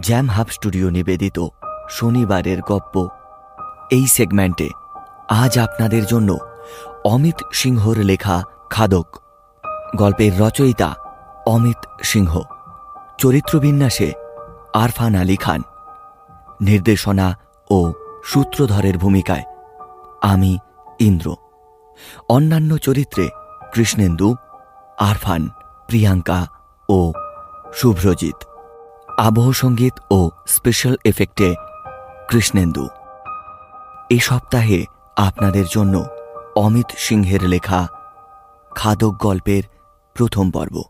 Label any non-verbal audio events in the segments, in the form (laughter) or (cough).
Jam hub studio নিবেদিত শনিবারের গপ্প। এই সেগমেন্টে আজ আপনাদের জন্য অমিত সিংহর লেখা খাদক। গল্পের রচয়িতা অমিত সিংহ। চরিত্রবিন্যাসে আরফান আলী খান। নির্দেশনা ও সূত্রধরের ভূমিকায় আমি ইন্দ্র। অন্যান্য চরিত্রে কৃষ্ণেন্দু, আরফান, প্রিয়াঙ্কা ও শুভ্রজিৎ। আবহ সংগীত ও স্পেশাল এফেক্টে কৃষ্ণেন্দু। এ সপ্তাহে আপনাদের জন্য অমিত সিংহের লেখা খাদক গল্পের প্রথম পর্ব।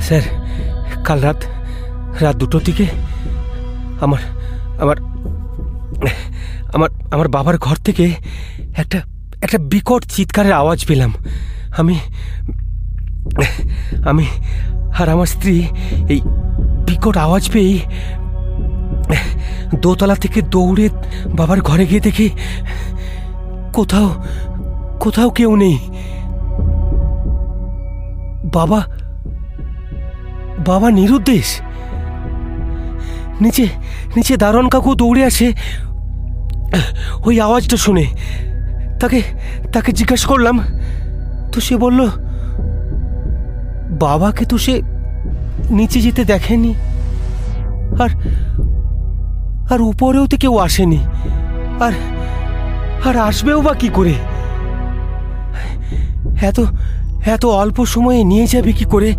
স্যার, কাল রাত রাত দুটো দিকে আমার আমার আমার আমার বাবার ঘর থেকে একটা একটা বিকট চিৎকারের আওয়াজ পেলাম। আমি আমি আর আমার স্ত্রী এই বিকট আওয়াজ পেয়েই দোতলা থেকে দৌড়ে বাবার ঘরে গিয়ে দেখি কোথাও কোথাও কেউ নেই। বাবা বাবা নিরুদ্দেশ। নিচে নিচে দারণ কাকু দৌড়ে আসে। ওই আওয়াজটা শুনে তাকে তাকে জিজ্ঞাসা করলাম, তো সে বলল, বাবাকে তো সে নিচে যেতে দেখেনি, আর আর উপরেও তো কেউ আসেনি, আর আর আসবেও বা কি করে? এত এত অল্প সময়ে নিয়ে যাবে কি করে?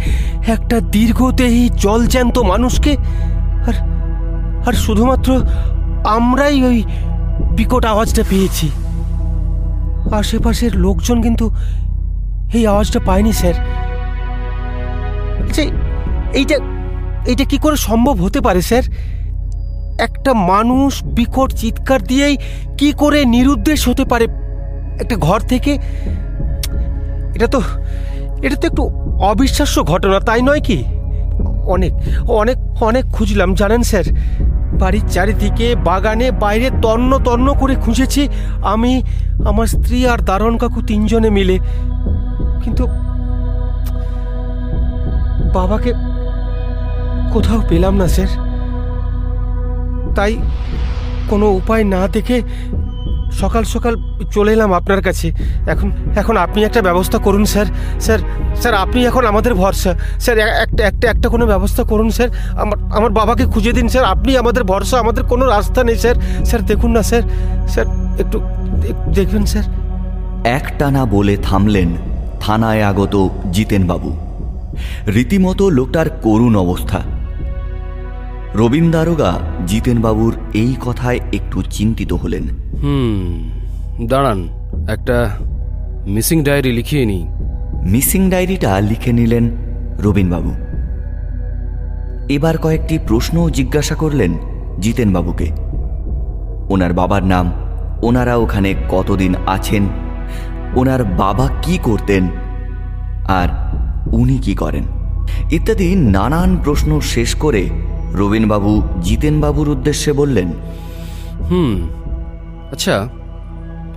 একটা দীর্ঘদেহী জলজ্যান্ত মানুষকে, আর আর শুধুমাত্র আমরাই ওই বিকট আওয়াজটা পেয়েছি। আশেপাশের লোকজন কিন্তু এই আওয়াজটা পায়নি, স্যার। এইটা এইটা কি করে সম্ভব হতে পারে, স্যার? একটা মানুষ বিকট চিৎকার দিয়েই কি করে নিরুদ্দেশ হতে পারে একটা ঘর থেকে? এটা তো এটা তো একটু অবিশ্বাস্য ঘটনা, তাই নয় কি? অনেক অনেক অনেক খুঁজলাম, জানেন, স্যার। বাড়ির চারিদিকে, বাগানে, বাইরে তন্ন তন্ন করে খুঁজেছি। আমি, আমার স্ত্রী আর দারণ কাকু তিনজনে মিলে। কিন্তু বাবাকে কোথাও পেলাম না, স্যার। তাই কোনো উপায় না দেখে সকাল সকাল চলে এলাম আপনার কাছে। এখন এখন আপনি একটা ব্যবস্থা করুন, স্যার। স্যার স্যার, আপনি এখন আমাদের ভরসা। স্যার একটা একটা একটা কোনো ব্যবস্থা করুন, স্যার। আমার আমার বাবাকে খুঁজে দিন, স্যার। আপনি আমাদের ভরসা, আমাদের কোনো রাস্তা নেই, স্যার। স্যার, দেখুন না, স্যার। স্যার, একটু দেখবেন, স্যার। একটানা বলে থামলেন থানায় আগত জিতেনবাবু। রীতিমতো লোকটার করুণ অবস্থা। রবীন্দারোগা জিতেনবাবুর এই কথায় একটু চিন্তিত হলেন। হুম দাঁড়ান একটা মিসিং ডায়েরি লিখিয়ে নিই। মিসিং ডায়েরিটা লিখে নিলেন রবীনবাবু। এবার কয়েকটি প্রশ্নও জিজ্ঞাসা করলেন জিতেনবাবুকে। ওনার বাবার নাম ওনারা ওখানে কতদিন আছেন ওনার বাবা কি করতেন আর উনি কি করেন। ইত্যাদি নানান প্রশ্ন শেষ করে রবীনবাবু জিতেনবাবুর উদ্দেশ্যে বললেন হুম আচ্ছা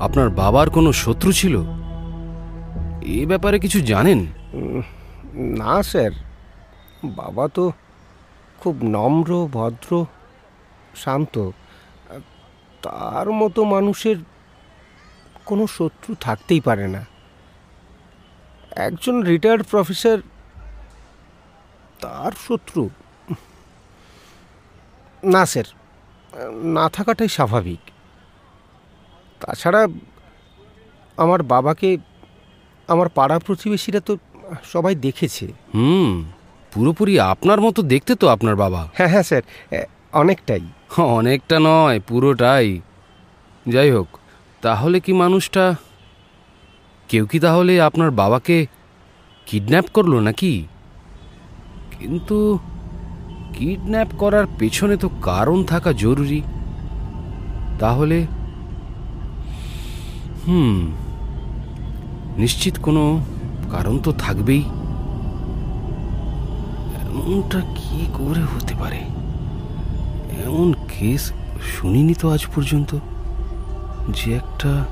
আপনার বাবার কোনো শত্রু ছিল? এ ব্যাপারে কিছু জানেন? না, স্যার। বাবা তো খুব নম্র, ভদ্র, শান্ত। তার মতো মানুষের কোনো শত্রু থাকতেই পারে না। একজন রিটায়ার্ড প্রফেসর তার শত্রু? না, স্যার। না থাকাটাই স্বাভাবিক। তাছাড়া আমার বাবাকে আমার পাড়া প্রতিবেশীরা তো সবাই দেখেছে। হুম পুরোপুরি আপনার মতো দেখতে তো আপনার বাবা। হ্যাঁ হ্যাঁ স্যার অনেকটাই। অনেকটা নয় পুরোটাই। যাই হোক তাহলে কি মানুষটা কেউ কি তাহলে আপনার বাবাকে কিডন্যাপ করল নাকি? কিন্তু কিডন্যাপ করার পেছনে তো কারণ থাকা জরুরি। তাহলে হুম নিশ্চিত কোনো কারণ তো থাকবেই। এমনটা কি করে হতে পারে? এমন কেস শুনিনি তো আজ পর্যন্ত যে একটা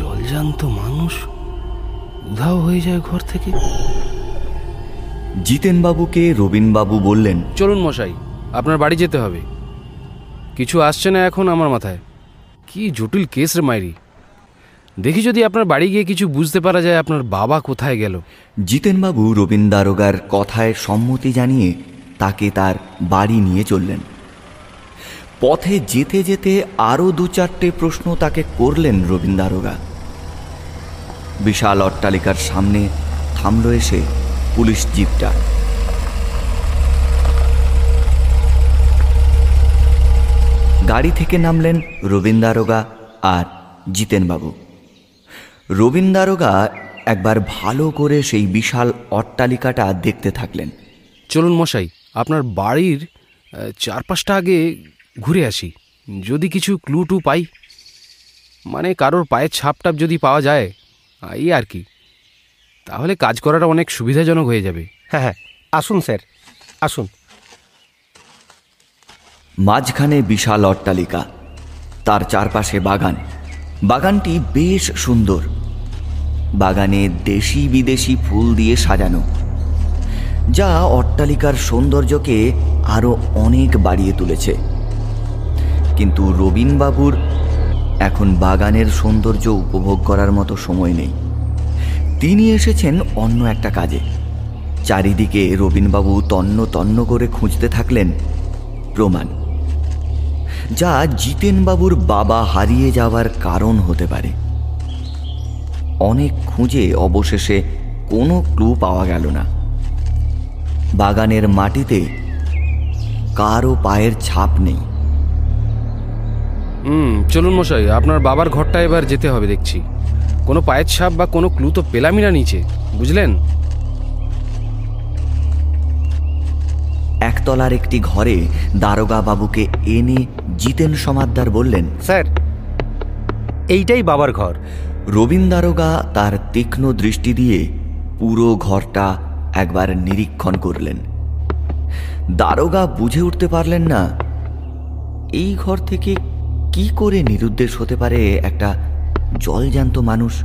জলজান্ত মানুষ উধাও হয়ে যায় ঘর থেকে। জিতেনবাবুকে রবিনবাবু বললেন চলুন মশাই আপনার বাড়ি যেতে হবে। কিছু আসছে না এখন আমার মাথায়। কি জটিল কেস রে মাইরি। দেখি যদি আপনার বাড়ি গিয়ে কিছু বুঝতে পারা যায় আপনার বাবা কোথায় গেল। জিতেনবাবু রবীন দারোগার কথায় সম্মতি জানিয়ে তাকে তার বাড়ি নিয়ে চললেন। পথে যেতে যেতে আরও দু চারটে প্রশ্ন তাকে করলেন রবীন দারোগা বিশাল অট্টালিকার সামনে থামল এসে পুলিশ জিপটা। গাড়ি থেকে নামলেন রবীন দারোগা আর জিতেনবাবু। রবীন দারোগা একবার ভালো করে সেই বিশাল অট্টালিকাটা দেখতে থাকলেন। চলুন মশাই আপনার বাড়ির চারপাশটা আগে ঘুরে আসি। যদি কিছু ক্লু টু পাই মানে কারোর পায়ের ছাপ টাপ যদি পাওয়া যায় এই আর কি। তাহলে কাজ করাটা অনেক সুবিধাজনক হয়ে যাবে। হ্যাঁ হ্যাঁ আসুন স্যার আসুন। মাঝখানে বিশাল অট্টালিকা তার চারপাশে বাগান। বাগানটি বেশ সুন্দর। বাগানে দেশি বিদেশি ফুল দিয়ে সাজানো, যা অট্টালিকার সৌন্দর্যকে আরও অনেক বাড়িয়ে তুলেছে। কিন্তু রবীনবাবুর এখন বাগানের সৌন্দর্য উপভোগ করার মতো সময় নেই। তিনি এসেছেন অন্য একটা কাজে। চারিদিকে রবীনবাবু তন্ন তন্ন করে খুঁজতে থাকলেন প্রমাণ। যা জিতেনবাবুর বাবা হারিয়ে যাওয়ার কারণ হতে পারে। অনেক খুঁজে অবশেষে কোনো ক্লু পাওয়া গেল না। বাগানের মাটিতে কারও পায়ের ছাপ নেই। হুম চলুন মশাই আপনার বাবার ঘরটা এবার যেতে হবে দেখছি। কোনো পায়ের ছাপ বা কোনো ক্লু তো পেলামই না নিচে বুঝলেন? একতলার একটি ঘরে দারোগা বাবুকে এনে জিতেন সমাদ্দার বললেন স্যার এইটাই বাবার ঘর। রবীন দারোগা তার তীক্ষ্ণ দৃষ্টি দিয়ে পুরো ঘরটা একবার নিরীক্ষণ করলেন। দারোগা বুঝে উঠতে পারলেন না এই ঘর থেকে কি করে নিরুদ্দেশ হতে পারে একটা জলজ্যান্ত মানুষ?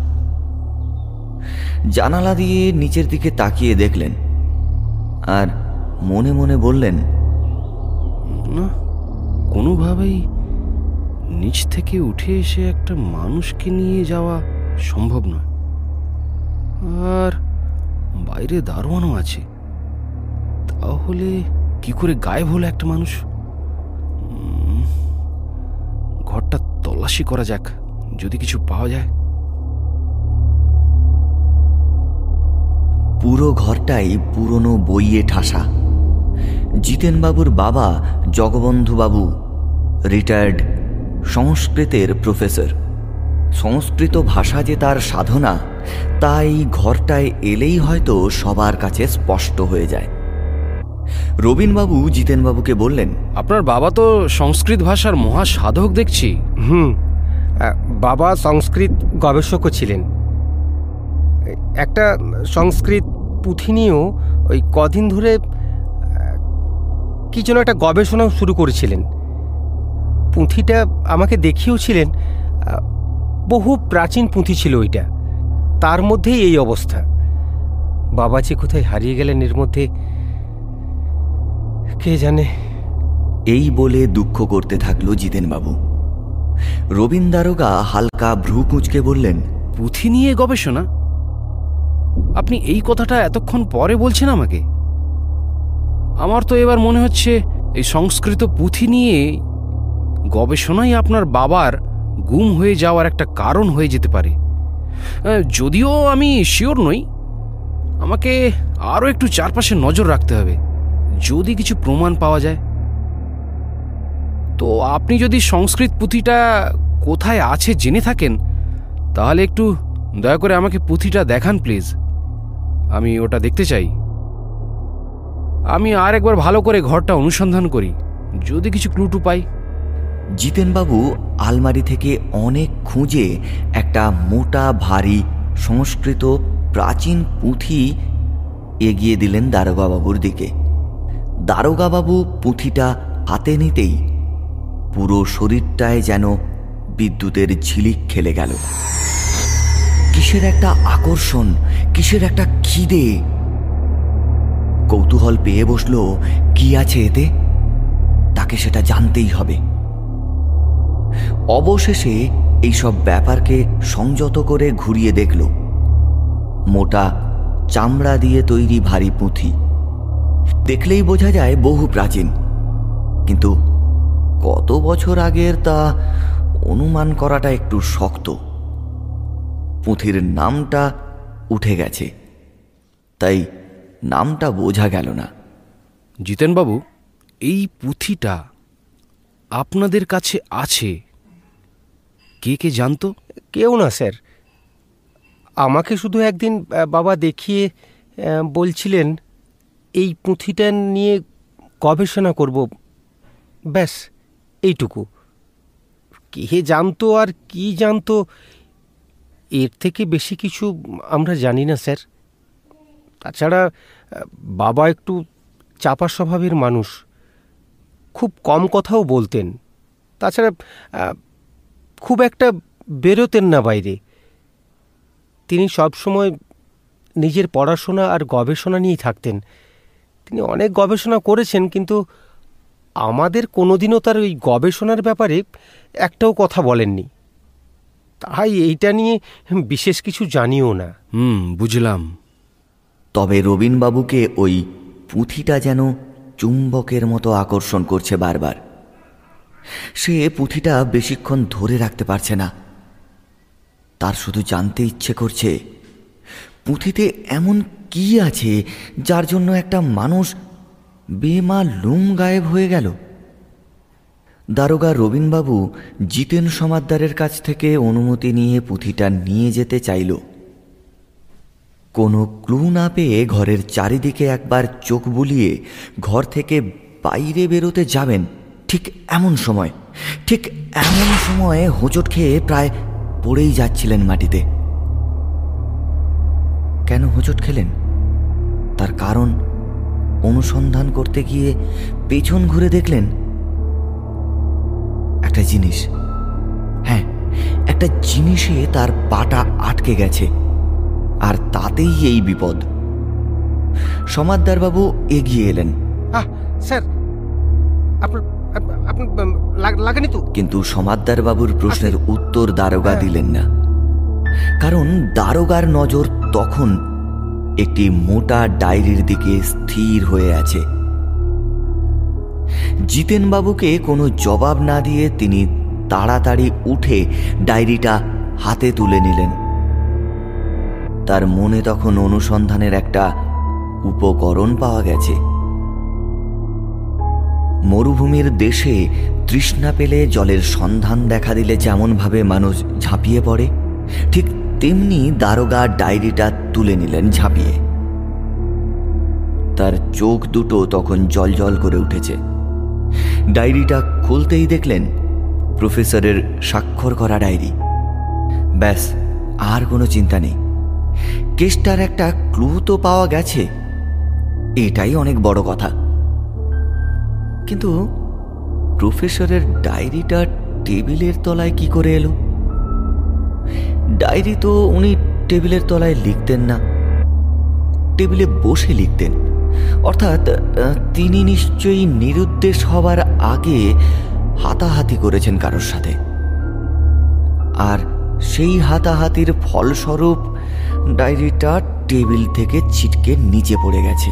জানালা দিয়ে নিচের দিকে তাকিয়ে দেখলেন আর মনে মনে বললেন না কোনোভাবেই নিচ থেকে উঠে এসে একটা মানুষকে নিয়ে যাওয়া সম্ভব নয়। আর বাইরে দারোয়ানও আছে। তাহলে কি করে গায়েব হলো একটা মানুষ? ঘরটা তল্লাশি করা যাক, যদি কিছু পাওয়া যায়। পুরো ঘরটাই পুরনো বইয়ে ঠাসা। জিতেনবাবুর বাবা জগবন্ধুবাবু রিটায়ার্ড সংস্কৃতের প্রফেসর সংস্কৃত ভাষা যে তার সাধনা তাই ঘরটায় এলেই হয়তো সবার কাছে স্পষ্ট হয়ে যায়। রবীনবাবু জিতেনবাবুকে বললেন আপনার বাবা তো সংস্কৃত ভাষার মহা সাধক দেখছি। হুম বাবা সংস্কৃত গবেষকও ছিলেন। একটা সংস্কৃত পুঁথি নিয়েও ওই কদিন ধরে কি যেন একটা গবেষণাও শুরু করেছিলেন। পুঁথিটা আমাকে দেখিয়েওছিলেন বহু প্রাচীন পুঁথি ছিল ওইটা। তার মধ্যেই এই অবস্থা। বাবা যে কোথায় হারিয়ে গেলেন এর মধ্যে কে জানে? এই বলে দুঃখ করতে থাকল জিতেনবাবু। রবীন দারোগা হালকা ভ্রু কুঁচকে বললেন পুঁথি নিয়ে গবেষণা? আপনি এই কথাটা এতক্ষণ পরে বলছেন আমাকে। আমার তো এবার মনে হচ্ছে এই সংস্কৃত পুঁথি নিয়ে গবেষণাই আপনার বাবার গুম হয়ে যাওয়ার একটা কারণ হয়ে যেতে পারে। যদিও আমি শিওর নই। আমাকে আরও একটু চারপাশে নজর রাখতে হবে, যদি কিছু প্রমাণ পাওয়া যায়। তো আপনি যদি সংস্কৃত পুঁথিটা কোথায় আছে জেনে থাকেন, তাহলে একটু দয়া করে আমাকে পুঁথিটা দেখান, প্লিজ। আমি ওটা দেখতে চাই। আমি আর একবার ভালো করে ঘরটা অনুসন্ধান করি। যদি কিছু ক্লুটু পাই। জিতেনবাবু আলমারি থেকে অনেক খুঁজে একটা মোটা, ভারী, সংস্কৃত, প্রাচীন পুঁথি এগিয়ে দিলেন দারোগাবাবুর দিকে। দারোগাবাবু পুঁথিটা হাতে নিতেই পুরো শরীরটায় যেন বিদ্যুতের ঝিলিক খেলে গেল। কিসের একটা আকর্ষণ, কিসের একটা খিদে! কৌতূহল পেয়ে বসল, কি আছে এতে? তাকে সেটা জানতেই হবে। অবশেষে এইসব ব্যাপারকে সংযত করে ঘুরিয়ে দেখল, মোটা চামড়া দিয়ে তৈরি ভারী পুঁথি। দেখলেই বোঝা যায় বহু প্রাচীন, কিন্তু কত বছর আগের তা অনুমান করাটা একটু শক্ত। পুঁথির নামটা উঠে গেছে, তাই নামটা বোঝা গেল না। জিতেনবাবু এই পুঁথিটা আপনাদের কাছে আছে? কে কে জানতো? কেউ না স্যার। আমাকে শুধু একদিন বাবা দেখিয়ে বলছিলেন এই পুঁথিটা নিয়ে গবেষণা করব। ব্যাস এইটুকু। কে জানতো আর কি জানতো এর থেকে বেশি কিছু আমরা জানি না স্যার। তাছাড়া বাবা একটু চাপা স্বভাবের মানুষ। খুব কম কথাও বলতেন। তাছাড়া খুব একটা বেরোতেন না বাইরে। তিনি সবসময় নিজের পড়াশোনা আর গবেষণা নিয়েই থাকতেন। তিনি অনেক গবেষণা করেছেন, কিন্তু আমাদের কোনোদিনও তার ওই গবেষণার ব্যাপারে একটাও কথা বলেননি। তাই এইটা নিয়ে বিশেষ কিছু জানিও না। হুম, বুঝলাম। তবে রবীনবাবুকে ওই পুঁথিটা যেন চুম্বকের মতো আকর্ষণ করছে বারবার। সে পুঁথিটা বেশিক্ষণ ধরে রাখতে পারছে না। তার শুধু জানতে ইচ্ছে করছে, পুঁথিতে এমন কি আছে যার জন্য একটা মানুষ বেমা লুম গায়েব হয়ে গেল? দারোগা রবীনবাবু জিতেন সমাদ্দারের কাছ থেকে অনুমতি নিয়ে পুঁথিটা নিয়ে যেতে চাইল। কোনো ক্লু না পেয়ে ঘরের চারিদিকে একবার চোখ বুলিয়ে ঘর থেকে বাইরে বেরোতে যাবেন ঠিক এমন সময়। ঠিক এমন সময়ে হোঁচট খেয়ে প্রায় পড়েই যাচ্ছিলেন মাটিতে। কেন হোঁচট খেলেন? তার কারণ অনুসন্ধান করতে গিয়ে পেছন ঘুরে দেখলেন একটা জিনিস। হ্যাঁ একটা জিনিসে তার পাটা আটকে গেছে। আর তাতেই এই বিপদ। সমাদ্দারবাবু এগিয়ে এলেন। স্যার লাগেনি তো? কিন্তু সমাদ্দারবাবুর প্রশ্নের উত্তর দারোগা দিলেন না। কারণ দারোগার নজর তখন একটি মোটা ডায়েরির দিকে স্থির হয়ে আছে। জিতেনবাবুকে কোনো জবাব না দিয়ে তিনি তাড়াতাড়ি উঠে ডায়েরিটা হাতে তুলে নিলেন। তার মনে তখন অনুসন্ধানের একটা উপকরণ পাওয়া গেছে। মরুভূমির দেশে তৃষ্ণা পেলে জলের সন্ধান দেখা দিলে যেমনভাবে মানুষ ঝাঁপিয়ে পড়ে, ঠিক তেমনি দারোগা ডায়েরিটা তুলে নিলেন ঝাঁপিয়ে। তার চোখ দুটো তখন জল করে উঠেছে। ডায়েরিটা খুলতেই দেখলেন, প্রফেসরের স্বাক্ষর করা ডায়েরি। ব্যাস, আর কোনো চিন্তা নেই। কেসটার একটা ক্লু তো পাওয়া গেছে। এটাই অনেক বড় কথা। কিন্তু প্রফেসরের ডায়েরিটা টেবিলের তলায় কি করে এলো? ডায়েরি তো উনি টেবিলের তলায় লিখতেন না। টেবিলে বসে লিখতেন। অর্থাৎ তিনি নিশ্চয়ই নিরুদ্দেশ হবার আগে হাতাহাতি করেছেন কারোর সাথে। আর সেই হাতাহাতির ফলস্বরূপ ডায়েরিটা টেবিল থেকে ছিটকে নিচে পড়ে গেছে।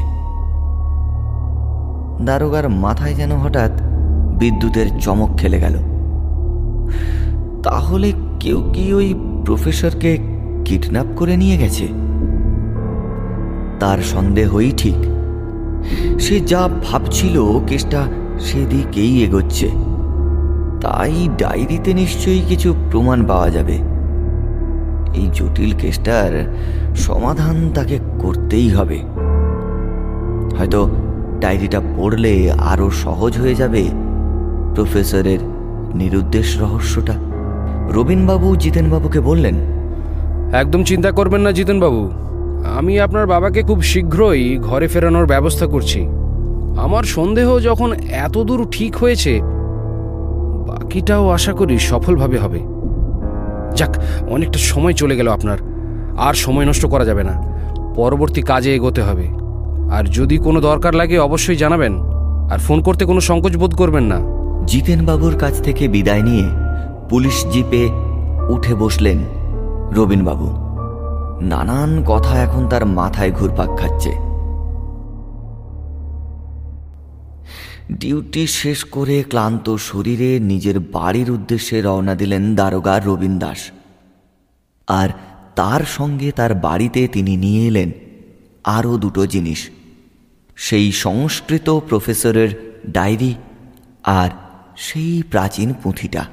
দারোগার মাথায় যেন হঠাৎ বিদ্যুতের চমক খেলে গেল। তাহলে কেউ কি ওই প্রফেসরকে কিডন্যাপ করে নিয়ে গেছে? তার সন্দেহই ঠিক। সে যা ভাবছিল কেসটা সেদিকেই এগোচ্ছে। তাই ডায়েরিতে নিশ্চয়ই কিছু প্রমাণ পাওয়া যাবে। এই জটিল কেসটার সমাধান তাকে করতেই হবে। হয়তো ডায়েরিটা পড়লে আরও সহজ হয়ে যাবে প্রফেসরের নিরুদ্দেশ রহস্যটা। রবীনবাবু জিতেনবাবুকে বললেন, একদম চিন্তা করবেন না জিতেনবাবু। আমি আপনার বাবাকে খুব শীঘ্রই ঘরে ফেরানোর ব্যবস্থা করছি। আমার সন্দেহ যখন এত দূর ঠিক হয়েছে, বাকিটাও আশা করি সফলভাবে হবে। যাক, অনেকটা সময় চলে গেল আপনার। আর সময় নষ্ট করা যাবে না। পরবর্তী কাজে এগোতে হবে। আর যদি কোনো দরকার লাগে অবশ্যই জানাবেন। আর ফোন করতে কোনো সংকোচ বোধ করবেন না। জিতেনবাবুর কাছ থেকে বিদায় নিয়ে পুলিশ জিপে উঠে বসলেন রবীনবাবু। নানান কথা এখন তার মাথায় ঘুরপাক খাচ্ছে। ডিউটি শেষ করে ক্লান্ত শরীরে নিজের বাড়ির উদ্দেশ্যে রওনা দিলেন দারোগা রবীন দাস আর তার সঙ্গে তার বাড়িতে তিনি নিয়ে এলেন আরও দুটো জিনিস। সেই সংস্কৃত প্রফেসরের ডায়েরি আর সেই প্রাচীন পুঁথিটা।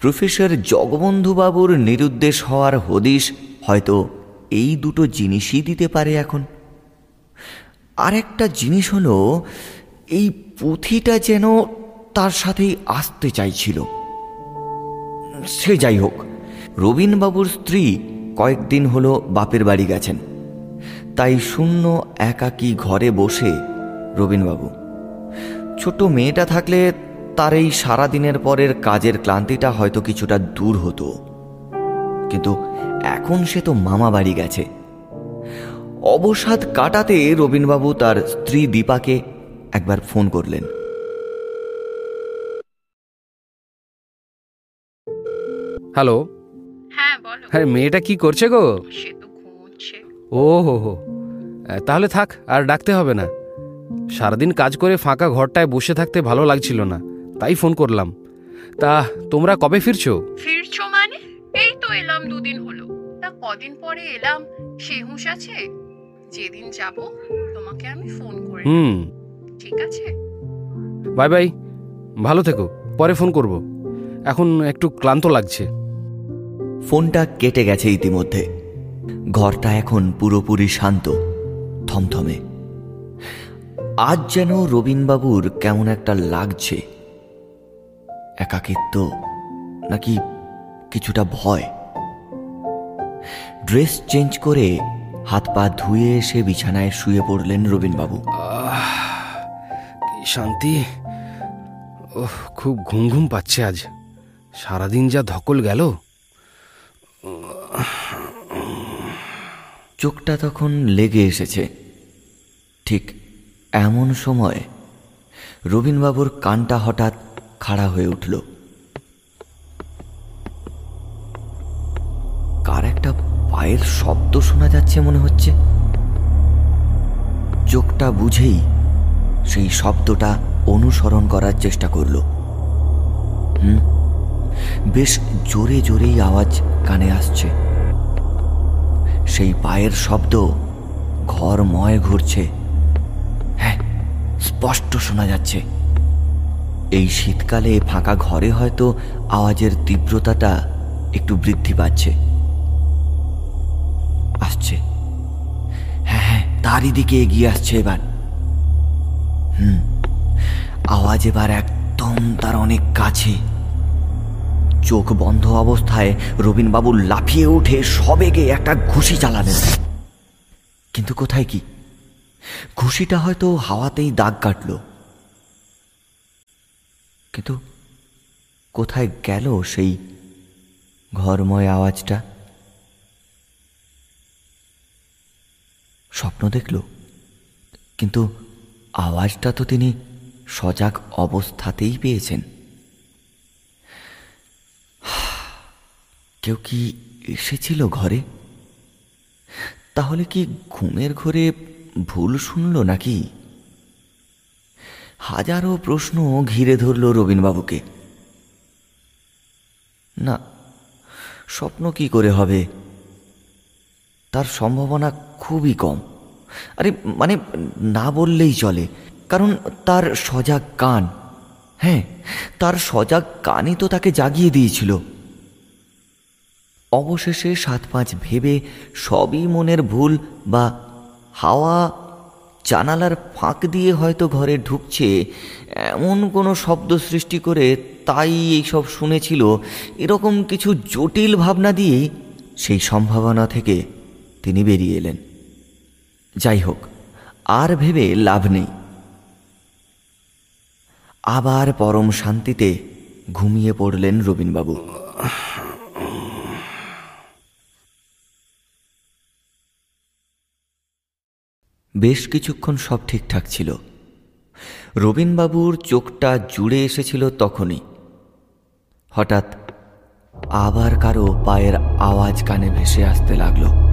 প্রফেসর জগবন্ধুবাবুর নিরুদ্দেশ হওয়ার হদিশ হয়তো এই দুটো জিনিসই দিতে পারে এখন। আর একটা জিনিস হলো এই পুঁথিটা যেন তার সাথেই আসতে চাইছিল। সে যাই হোক রবীনবাবুর স্ত্রী কয়েকদিন হলো বাপের বাড়ি গেছেন। তাই শূন্য একাকী ঘরে বসে রবীনবাবু ছোট মেয়েটা থাকলে তার এই সারাদিনের পরের কাজের ক্লান্তিটা হয়তো কিছুটা দূর হতো। কিন্তু এখন সে তো মামা বাড়ি গেছে। অবসাদ কাটাতে রবীনবাবু তার স্ত্রী দীপাকে একবার ফোন করলেন। হ্যালো? হ্যাঁ বলো। হ্যাঁ মেয়েটা কি করছে গো? সে তো ঘুমোচ্ছে। ও হো হো। তাহলে থাক আর ডাকতে হবে না। সারাদিন কাজ করে ফাঁকা ঘরটায় বসে থাকতে ভালো লাগছিল না তাই ফোন করলাম। তা তোমরা কবে ফিরছো? ফিরছো মানে? এই তো এলাম দুদিন হলো। তা কদিন পরে এলাম সে হুঁশ আছে? যেদিন যাব তোমাকে আমি ফোন করে হুম ঠিক আছে। বাই বাই ভালো থেকো পরে ফোন করব। এখন একটু ক্লান্ত লাগছে। ফোনটা কেটে গেছে ইতিমধ্যে। ঘরটা এখন পুরোপুরি শান্ত থমথমে। আজ যেন রবীনবাবুর কেমন একটা লাগছে। একাকিত্ব নাকি কিছুটা ভয়। ড্রেস চেঞ্জ করে হাত পা ধুয়ে এসে বিছানায় শুয়ে পড়লেন রবীনবাবু। কি শান্তি? ওহ, খুব ঘুম ঘুম পাচ্ছে আজ। সারাদিন যা ধকল গেল। চোখটা তখন লেগে এসেছে। ঠিক এমন সময় রবীনবাবুর কানটা হঠাৎ খাড়া হয়ে উঠল। কার একটা পায়ের শব্দ শোনা যাচ্ছে মনে হচ্ছে। চোখটা বুঝেই সেই শব্দটা অনুসরণ করার চেষ্টা করল। হুম? বেশ জোরে জোরেই আওয়াজ কানে আসছে। সেই পায়ের শব্দ ঘরময় ঘুরছে। হ্যাঁ স্পষ্ট শোনা যাচ্ছে। এই শীতকালে ফাঁকা ঘরে হয়তো আওয়াজের তীব্রতাটা একটু বৃদ্ধি পাচ্ছে। আসছে। হ্যাঁ হ্যাঁ তারই দিকে এগিয়ে আসছে এবার। আওয়াজ এবার একদম তার অনেক কাছে। চোখ বন্ধ অবস্থায় রবীনবাবু লাফিয়ে উঠে সবেগে একটা ঘুষি চালালেন কিন্তু কোথায় কি? ঘুষিটা হয়তো হাওয়াতেই দাগ কাটল। কিন্তু কোথায় গেল সেই ঘরময় আওয়াজটা? স্বপ্ন দেখল, কিন্তু আওয়াজটা তো তিনি সজাগ অবস্থাতেই পেয়েছেন। কেউ কি এসেছিল ঘরে? তাহলে কি ঘুমের ঘরে ভুল শুনল নাকি? হাজারো প্রশ্ন ঘিরে ধরল রবীনবাবুকে না, স্বপ্ন কি করে হবে? তার সম্ভাবনা খুবই কম। আরে মানে না বললেই চলে। কারণ তার সজাগ কান হ্যাঁ তার সজাগ কানই তো তাকে জাগিয়ে দিয়েছিল। অবশেষে সাত পাঁচ ভেবে সবই মনের ভুল বা হাওয়া জানালার ফাঁক দিয়ে হয়তো ঘরে ঢুকছে, এমন কোনো শব্দ সৃষ্টি করে তাই এইসব শুনেছিল। এরকম কিছু জটিল ভাবনা দিয়েই সেই সম্ভাবনা থেকে তিনি বেরিয়ে এলেন। যাই হোক আর ভেবে লাভ নেই। আবার পরম শান্তিতে ঘুমিয়ে পড়লেন রবীনবাবু বেশ কিছুক্ষণ সব ঠিকঠাক ছিল। রবীনবাবুর চোখটা জুড়ে এসেছিল তখনই। হঠাৎ আবার কারও পায়ের আওয়াজ কানে ভেসে আসতে লাগল।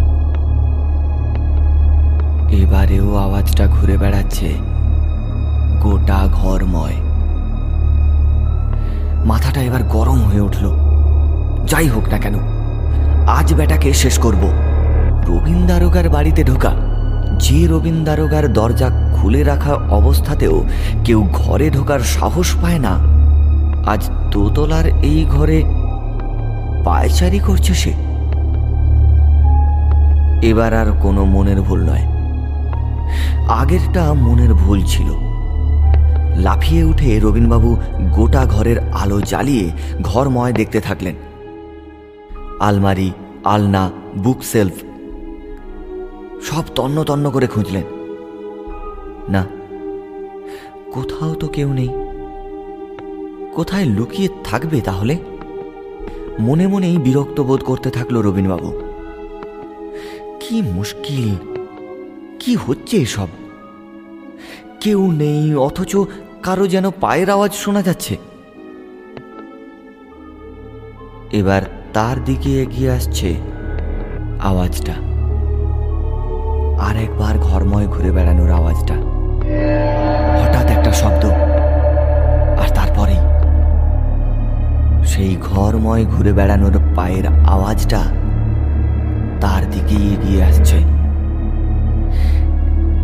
এবারেও আওয়াজটা ঘুরে বেড়াচ্ছে গোটা ঘরময়। মাথাটা এবার গরম হয়ে উঠল। যাই হোক না কেন, আজ বেটাকে শেষ করব। রবীন দারোগার বাড়িতে ঢোকা, যে রবীন দারোগার দরজা খুলে রাখা অবস্থাতেও কেউ ঘরে ঢোকার সাহস পায় না। আজ দোতলার এই ঘরে পায়চারি করছে সে। এবার আর কোনো মনের ভুল নয়। আগেরটা মনের ভুল ছিল। লাফিয়ে উঠে রবীনবাবু গোটা ঘরের আলো জ্বালিয়ে ঘরময় দেখতে থাকলেন। আলমারি, আলনা বুক সেলফ সব তন্ন তন্ন করে খুঁজলেন। না, কোথাও তো কেউ নেই। কোথায় লুকিয়ে থাকবে তাহলে? মনে মনেই বিরক্ত বোধ করতে থাকল রবীনবাবু কি মুশকিল। কি হচ্ছে এসব? কেউ নেই, অথচ কারও যেন পায়ের আওয়াজ শোনা যাচ্ছে। এবার তার দিকে এগিয়ে আসছে আওয়াজটা। আর একবার ঘরময় ঘুরে বেড়ানোর আওয়াজটা। হঠাৎ একটা শব্দ, আর তারপরেই সেই ঘরময় ঘুরে বেড়ানোর পায়ের আওয়াজটা তার দিকে এগিয়ে আসছে।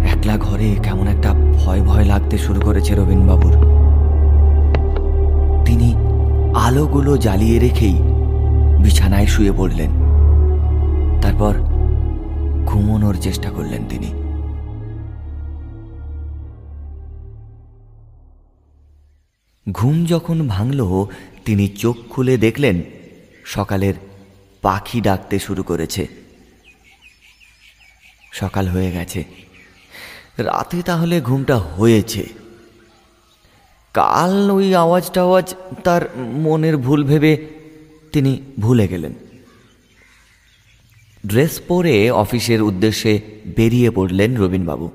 একলা ঘরে কেমন একটা ভয় ভয় লাগতে শুরু করেছে রবীনবাবুর তিনি আলোগুলো জ্বালিয়ে রেখেই বিছানায় শুয়ে পড়লেন। তারপর ঘুমোনোর চেষ্টা করলেন তিনি। ঘুম যখন ভাঙল, তিনি চোখ খুলে দেখলেন, সকালের পাখি ডাকতে শুরু করেছে। সকাল হয়ে গেছে। রাতে তাহলে ঘুমটা হয়েছে। কাল ওই আওয়াজ টাওয়াজ তার মনের ভুল ভেবে তিনি ভুলে গেলেন। ড্রেস পরে অফিসের উদ্দেশ্যে বেরিয়ে পড়লেন রবীনবাবু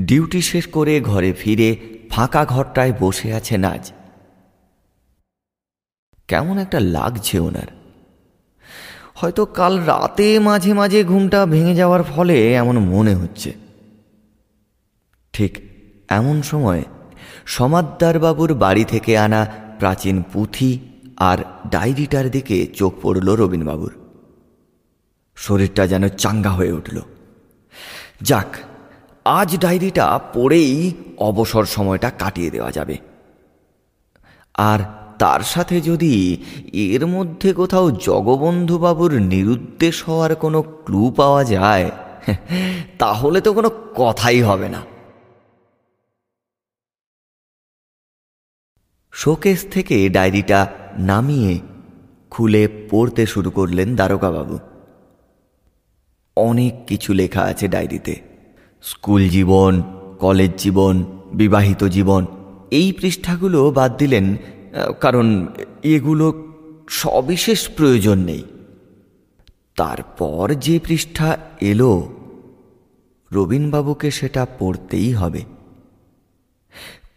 ডিউটি শেষ করে ঘরে ফিরে ফাঁকা ঘরটায় বসে আছেন আজ। কেমন একটা লাগছে ওনার। হয়তো কাল রাতে মাঝে মাঝে ঘুমটা ভেঙে যাওয়ার ফলে এমন মনে হচ্ছে। ঠিক এমন সময় সমাদ্দারবাবুর বাড়ি থেকে আনা প্রাচীন পুঁথি আর ডায়েরিটার দিকে চোখ পড়ল রবীনবাবুর শরীরটা যেন চাঙ্গা হয়ে উঠল। যাক, আজ ডায়েরিটা পড়েই অবসর সময়টা কাটিয়ে দেওয়া যাবে। আর তার সাথে যদি এর মধ্যে কোথাও জগবন্ধুবাবুর নিরুদ্দেশ হওয়ার কোনো ক্লু পাওয়া যায়, তাহলে তো কোনো কথাই হবে না। শোকেস থেকে ডায়েরিটা নামিয়ে খুলে পড়তে শুরু করলেন দ্বারকাবাবু অনেক কিছু লেখা আছে ডায়েরিতে। স্কুল জীবন, কলেজ জীবন, বিবাহিত জীবন, এই পৃষ্ঠাগুলো বাদ দিলেন, কারণ এগুলো সবিশেষ প্রয়োজন নেই। তারপর যে পৃষ্ঠা এলো, রবীনবাবুকে সেটা পড়তেই হবে।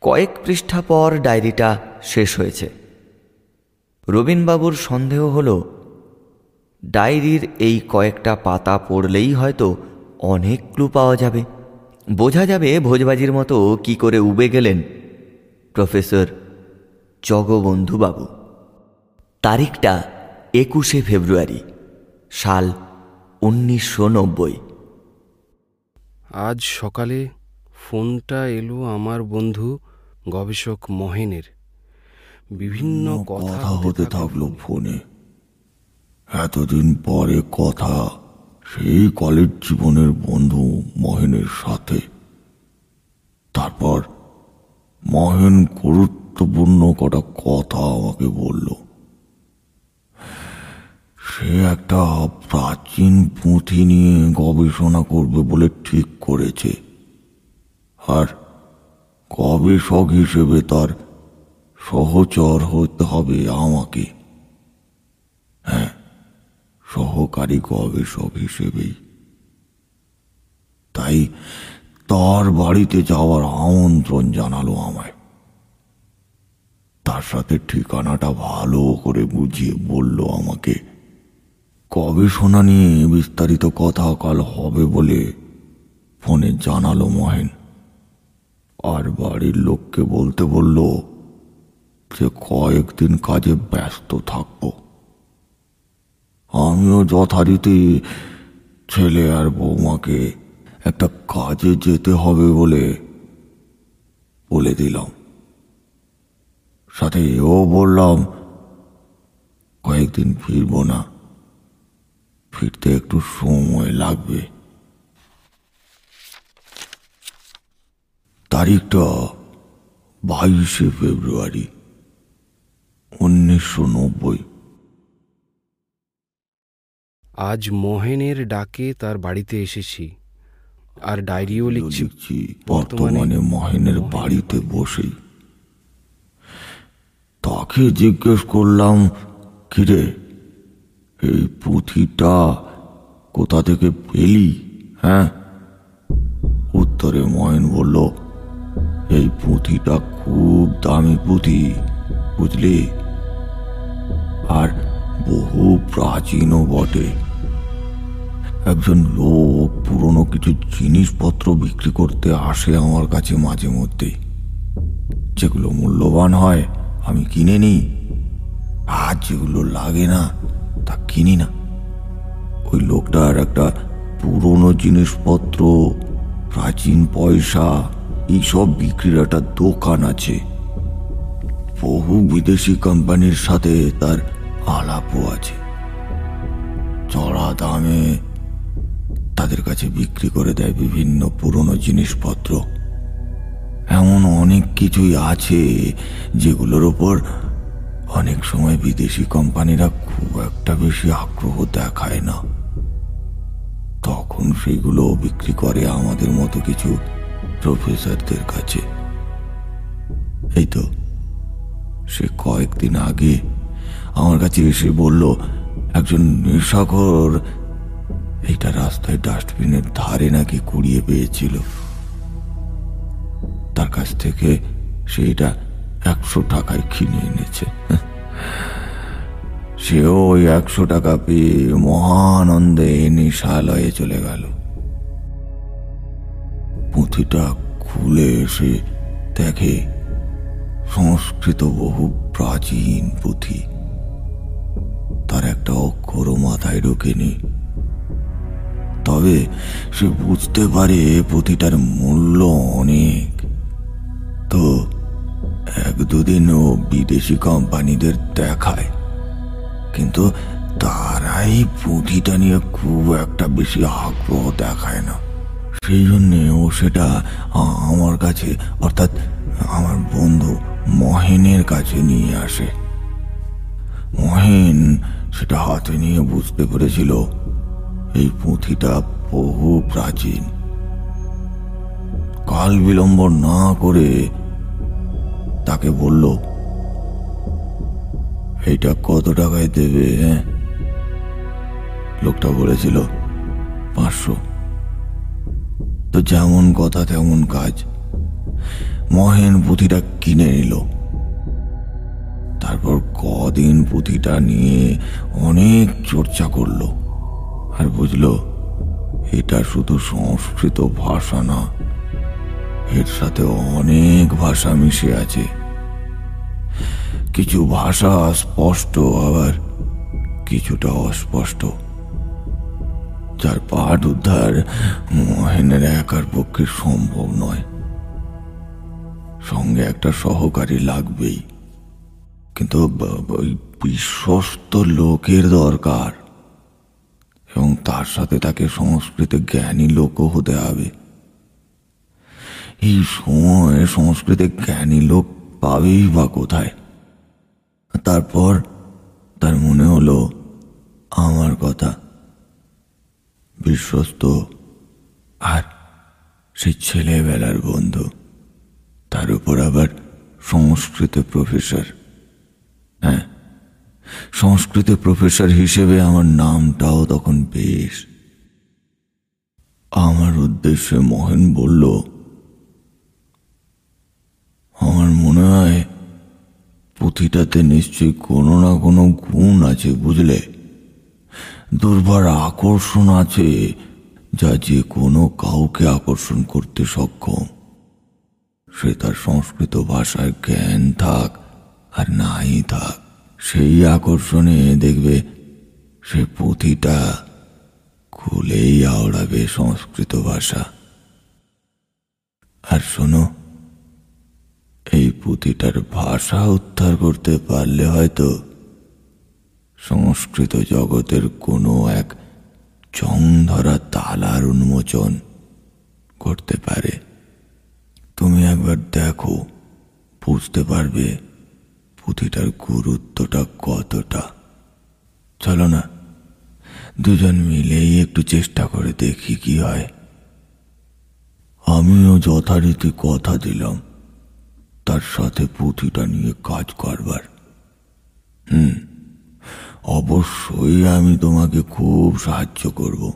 কয়েক পৃষ্ঠা পর ডায়েরিটা শেষ হয়েছে। রবীনবাবুর সন্দেহ হল, ডায়েরির এই কয়েকটা পাতা পড়লেই হয়তো অনেক ক্লু পাওয়া যাবে। বোঝা যাবে ভোজবাজির মতো কি করে উবে গেলেন প্রফেসর জগবন্ধুবাবু। তারিখটা একুশে ফেব্রুয়ারি, সাল উনিশশো নব্বই। আজ সকালে ফোনটা এলো আমার বন্ধু গবেষক মহেনের বিভিন্ন কথা হতে থাকল ফোনে। এতদিন পরে কথা সেই কলেজ জীবনের বন্ধু মহেনের সাথে। তারপর মহেন গুরুত্বপূর্ণ কটা কথা আমাকে বলল। সে একটা প্রাচীন পুঁথি নিয়ে গবেষণা করবে বলে ঠিক করেছে। আর গবেষক হিসেবে তার সহচর হতে হবে আমাকে। হ্যাঁ সহকারী গবেষক হিসেবেই। তাই তার বাড়িতে যাওয়ার আমন্ত্রণ জানালো আমায়। তার সাথে ঠিকানাটা ভালো করে বুঝিয়ে বলল আমাকে। গবেষণা নিয়ে বিস্তারিত কথা কাল হবে বলে ফোনে জানালো মহেন। আর বাড়ির লোককে বলতে বলল, যে কয়েকদিন কাজে ব্যস্ত থাকব। আমিও যথারীতি ছেলে আর বৌমাকে একটা কাজে যেতে হবে বলে বলে দিলাম। সাথে এও বললাম, কয়েকদিন ফিরবো না, ফিরতে একটু সময় লাগবে। তারিখটা বাইশে ফেব্রুয়ারি উনিশশো নব্বই। আজ মহেনের ডাকে তার বাড়িতে এসেছি। আর ডায়েরিও লিখছি। লিখছি বর্তমানে মহেনের বাড়িতে। বসেই। তাকে জিজ্ঞেস করলাম কিরে এই পুঁথিটা কোথা থেকে পেলি? হ্যাঁ? উত্তরে মহেন বলল এই পুঁথিটা খুব দামি পুঁথি, বুঝলি? আর বহু প্রাচীনও বটে। একজন লোক পুরনো কিছু জিনিসপত্র বিক্রি করতে আসে আমার কাছে মাঝে মধ্যে। যেগুলো মূল্যবান হয়, আমি কিনে নিই। আর যেগুলো লাগে না, তা কিনি না। ওই লোকটার একটা পুরনো জিনিসপত্র, প্রাচীন পয়সা এইসব বিক্রির একটা দোকান আছে। বহু বিদেশি কোম্পানির সাথে তার আলাপও আছে। চড়া দামে তাদের কাছে বিক্রি করে দেয় বিভিন্ন পুরনো জিনিসপত্র। এমন অনেক কিছুই আছে যেগুলোর ওপর অনেক সময় বিদেশি কোম্পানিরা খুব একটা বেশি আগ্রহ দেখায় না। তখন সেগুলো বিক্রি করে আমাদের মতো কিছু প্রফেসরদের কাছে। এই তো, সে কয়েকদিন আগে আমার কাছে এসে বলল, একজন নেশাখোর এইটা রাস্তায় ডাস্টবিনের ধারে নাকি কুড়িয়ে পেয়েছিল। তার কাছ থেকে সেইটা একশো টাকায় কিনে এনেছে। সেও ওই একশো টাকা পেয়ে মহানন্দে নেশালয়ে চলে গেল। পুঁথিটা খুলে এসে দেখে সংস্কৃত বহু প্রাচীন পুঁথি। তার একটা অক্ষরও মাথায় ঢোকেনি। তবে সে বুঝতে পারে পুঁথিটার মূল্য অনেক। তো এক দুদিন ও বিদেশি কোম্পানিদের দেখায়। কিন্তু তারাই পুঁথিটা নিয়ে খুব একটা বেশি আগ্রহ দেখায় না। সেই জন্যে ও সেটা আমার কাছে, অর্থাৎ আমার বন্ধু মহেনের কাছে নিয়ে আসে। মহেন সেটা হাতে নিয়ে বুঝতে পেরেছিল, এই পুঁথিটা বহু প্রাচীন। কাল বিলম্ব না করে তাকে বলল, এইটা কত টাকায় দেবে হ্যাঁ? লোকটা বলেছিল, পাঁচশো। তো যেমন কথা তেমন কাজ। মহেন পুঁথিটা কিনে নিল। তারপর কদিন পুঁথিটা নিয়ে অনেক চর্চা করল আর বুঝলো, এটা শুধু সংস্কৃত ভাষা না, এর সাথে অনেক ভাষা মিশে আছে। কিছু ভাষা স্পষ্ট, আবার কিছুটা অস্পষ্ট। যার পাঠ উদ্ধার, মহেনের একার পক্ষে সম্ভব নয়। সঙ্গে একটা সহকারী লাগবেই। কিন্তু বিশ্বস্ত লোকের দরকার। এবং তার সাথে তাকে সংস্কৃতে জ্ঞানী লোকও হতে হবে। এই সময়ে সংস্কৃতে জ্ঞানী লোক পাবেই বা কোথায়? তারপর তার মনে হলো, আমার কথা বিশ্বস্ত আর সেই ছেলেবেলার বন্ধু। তার উপর আবার সংস্কৃত প্রফেসর। হ্যাঁ সংস্কৃত প্রফেসর হিসেবে আমার নামটাও তখন বেশ। আমার উদ্দেশ্যে মহেন বলল, আমার মনে হয় পুঁথিটাতে নিশ্চয়ই কোনো না কোনো গুণ আছে, বুঝলে? দুর্বার আকর্ষণ আছে যা যে কোনো কাউকে আকর্ষণ করতে সক্ষম। সে তার সংস্কৃত ভাষায় জ্ঞান থাক আর নাই থাক, সেই আকর্ষণে দেখবে সে পুঁথিটা খুলেই আওড়াবে সংস্কৃত ভাষা। আর শোনো, এই পুঁথিটার ভাষা উদ্ধার করতে পারলে হয়তো সংস্কৃত জগতের কোনো এক চং ধরা তালার উন্মোচন করতে পারে। তুমি একবার দেখো, বুঝতে পারবে পুঁথিটার গুরুত্বটা কতটা। চলো না, দুজন মিলেই একটু চেষ্টা করে দেখি কি হয়। আমিও যথারীতি কথা দিলাম, তার সাথে পুঁথিটা নিয়ে কাজ করবার। হুম। অবশ্যই আমি তোমাকে খুব সাহায্য করব।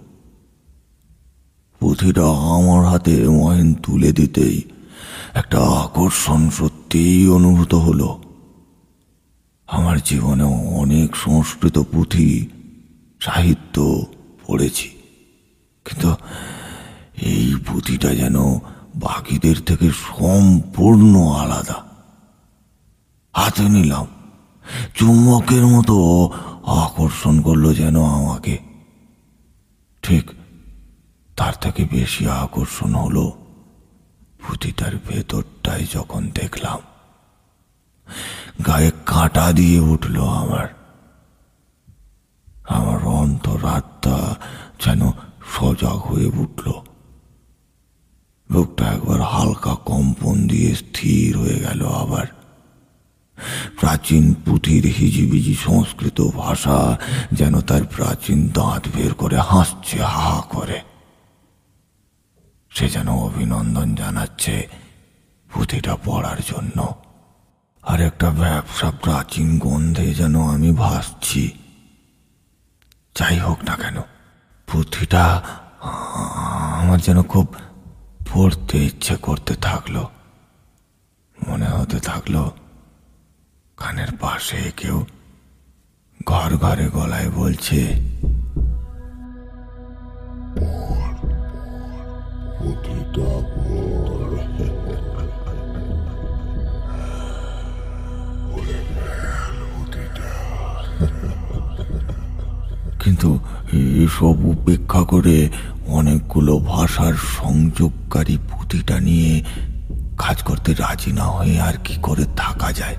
পুঁথিটা আমার হাতে মহেন তুলে দিতেই একটা আকর্ষণ সত্যিই অনুভূত হলো। আমার জীবনে অনেক সংস্কৃত পুঁথি, সাহিত্য পড়েছি। কিন্তু এই পুঁথিটা যেন বাকিদের থেকে সম্পূর্ণ আলাদা। হাতে নিলাম, চুম্বকের মতো আকর্ষণ করল যেন আমাকে। ঠিক তার থেকে বেশি আকর্ষণ হলো পুঁথিটার ভেতরটাই যখন দেখলাম। গায়ে কাঁটা দিয়ে উঠল আমার। আমার অন্তরাত্মা যেন সজাগ হয়ে উঠল। লোকটা একবার হালকা কম্পন দিয়ে স্থির হয়ে গেল আবার। প্রাচীন পুঁথির হিজিবিজি সংস্কৃত ভাষা যেন তার প্রাচীন দাঁত বের করে হাসছে, হা করে। সে যেন অভিনন্দন জানাচ্ছে পুঁথিটা পড়ার জন্য। আর একটা ব্যবসা প্রাচীন গন্ধে যেন আমি ভাসছি। যাই হোক না কেন, পুঁথিটা আমার যেন খুব পড়তে ইচ্ছে করতে থাকল। মনে হতে থাকল কানের পাশে কেউ ঘর ঘরে গলায় বলছে, কিন্তু এসব উপেক্ষা করে অনেকগুলো ভাষার সংযোগকারী পুঁথিটা নিয়ে কাজ করতে রাজি না হয়ে আর কি করে থাকা যায়?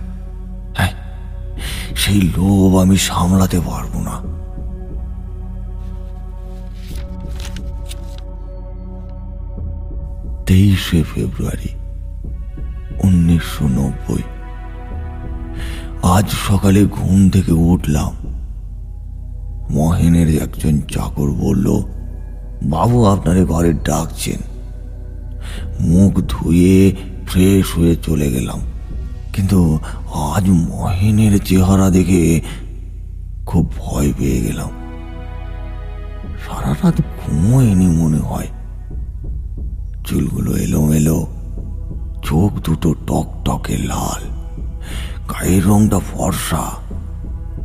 সেই লোভ আমি সামলাতে পারব না। তেইশে ফেব্রুয়ারি উনিশশো নব্বই। আজ সকালে ঘুম থেকে উঠলাম। মহেনের একজন চাকর বলল, বাবু, আপনারে ঘরে ডাকছেন মুখ ধুয়ে ফ্রেশ হয়ে চলে গেলাম। কিন্তু আজ মহেনের চেহারা দেখে খুব ভয় পেয়ে গেলাম। সারা রাত ঘুমোয়নি মনে হয়। চুলগুলো এলো এলোমেলো, চোখ দুটো টক টকে লাল, গায়ের রংটা ফর্সা,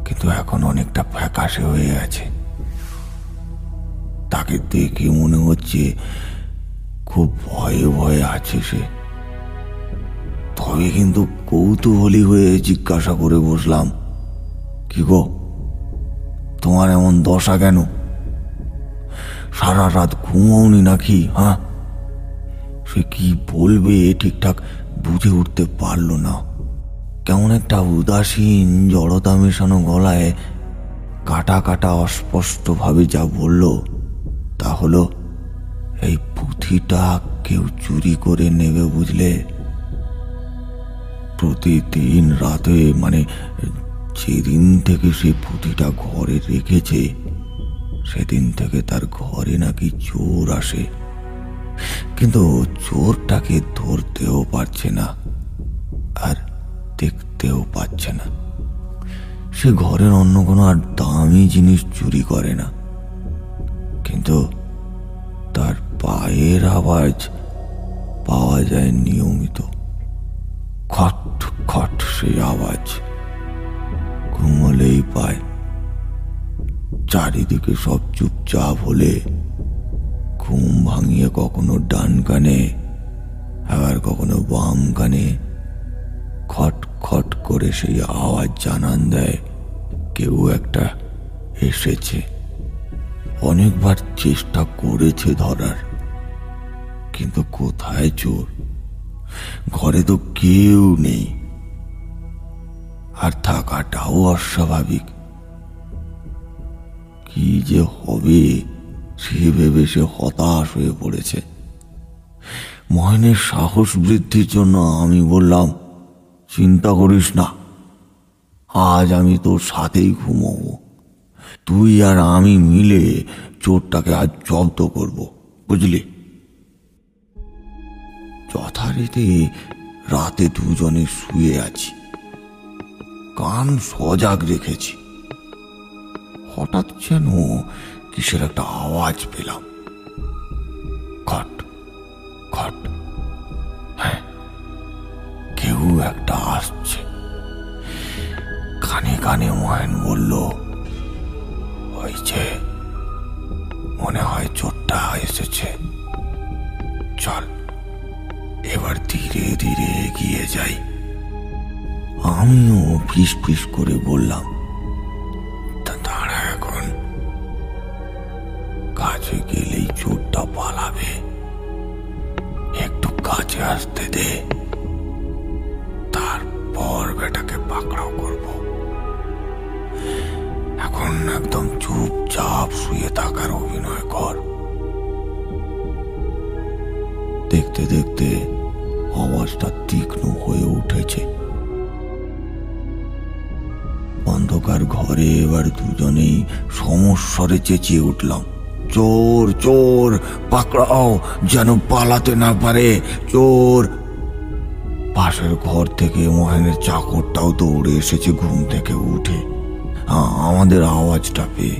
কিন্তু এখন অনেকটা ফ্যাকাশে হয়ে গেছে তাকে দেখে মনে হচ্ছে খুব ভয়ে ভয়ে আছে সে। তবে কিন্তু কৌতূহলী হয়ে জিজ্ঞাসা করে বসলাম, কি গো, তোমার এমন দশা কেন? সারা রাত ঘুমোওনি নাকি হ্যাঁ? সে কি বলবে ঠিকঠাক বুঝে উঠতে পারল না। কেমন একটা উদাসীন জড়তা মেশানো গলায় কাটা কাটা অস্পষ্টভাবে যা বলল, তা হলো, এই পুঁথিটা কেউ চুরি করে নেবে বুঝলে? প্রতিদিন রাতে মানে যেদিন থেকে সে পুঁথিটা ঘরে রেখেছে, সেদিন থেকে তার ঘরে নাকি চোর আসে। কিন্তু চোরটাকে ধরতেও পারছে না, আর দেখতেও পাচ্ছে না। সে ঘরের অন্য কোনো আর দামি জিনিস চুরি করে না। কিন্তু তার পায়ের আওয়াজ পাওয়া যায় নিয়মিত। খট খট সেই আওয়াজ। ঘুমলেই পায়। চারিদিকে সব চুপচাপ হলে ঘুম ভাঙিয়ে কখনো ডান কানে, আবার কখনো বাম কানে খট খট করে সেই আওয়াজ জানান দেয়, কেউ একটা এসেছে। অনেকবার চেষ্টা করেছে ধরার, কিন্তু কোথায় চোর? ঘরে তো কেউ নেই। আর থাকাটাও অস্বাভাবিক। কি যে হবে, সে ভেবে সে হতাশ হয়ে পড়েছে। ময়নের সাহস বৃদ্ধির জন্য আমি বললাম, চিন্তা করিস না, আজ আমি তোর সাথেই ঘুমোবো। তুই আর আমি মিলে চোরটাকে আজ জব্দ করব, বুঝলি? যথারীতি রাতে দুজনে শুয়ে আছি। কান সজাগ রেখেছি। হঠাৎ যেন কিসের একটা আওয়াজ পেলাম। খট খট। হ্যাঁ কেউ একটা আসছে। কানে কানে মহেন বলল, হয়েছে। মনে হয় চোরটা এসেছে। চল। এবার ধীরে ধীরে এগিয়ে যাই। আমিও ফিস ফিস করে বললাম, তা দাঁড়া এখন। কাছে গেলেই চোরটা পালাবে। একটু কাছে আসতে দে। তারপর বেটাকে পাকড়াও করব। এখন একদম চুপচাপ শুয়ে থাকার অভিনয় কর। দেখতে দেখতে আওয়াজটা তীক্ষ্ণ হয়ে উঠেছে। অন্ধকার ঘরে এবার দুজনেই সমস্বরে চেঁচিয়ে উঠলাম। চোর চোর, পাকড়াও, যেন পালাতে না পারে, চোর! পাশের ঘর থেকে মহেনের চাকরটাও দৌড়ে এসেছে ঘুম থেকে উঠে। আমাদের আওয়াজটা পেয়ে।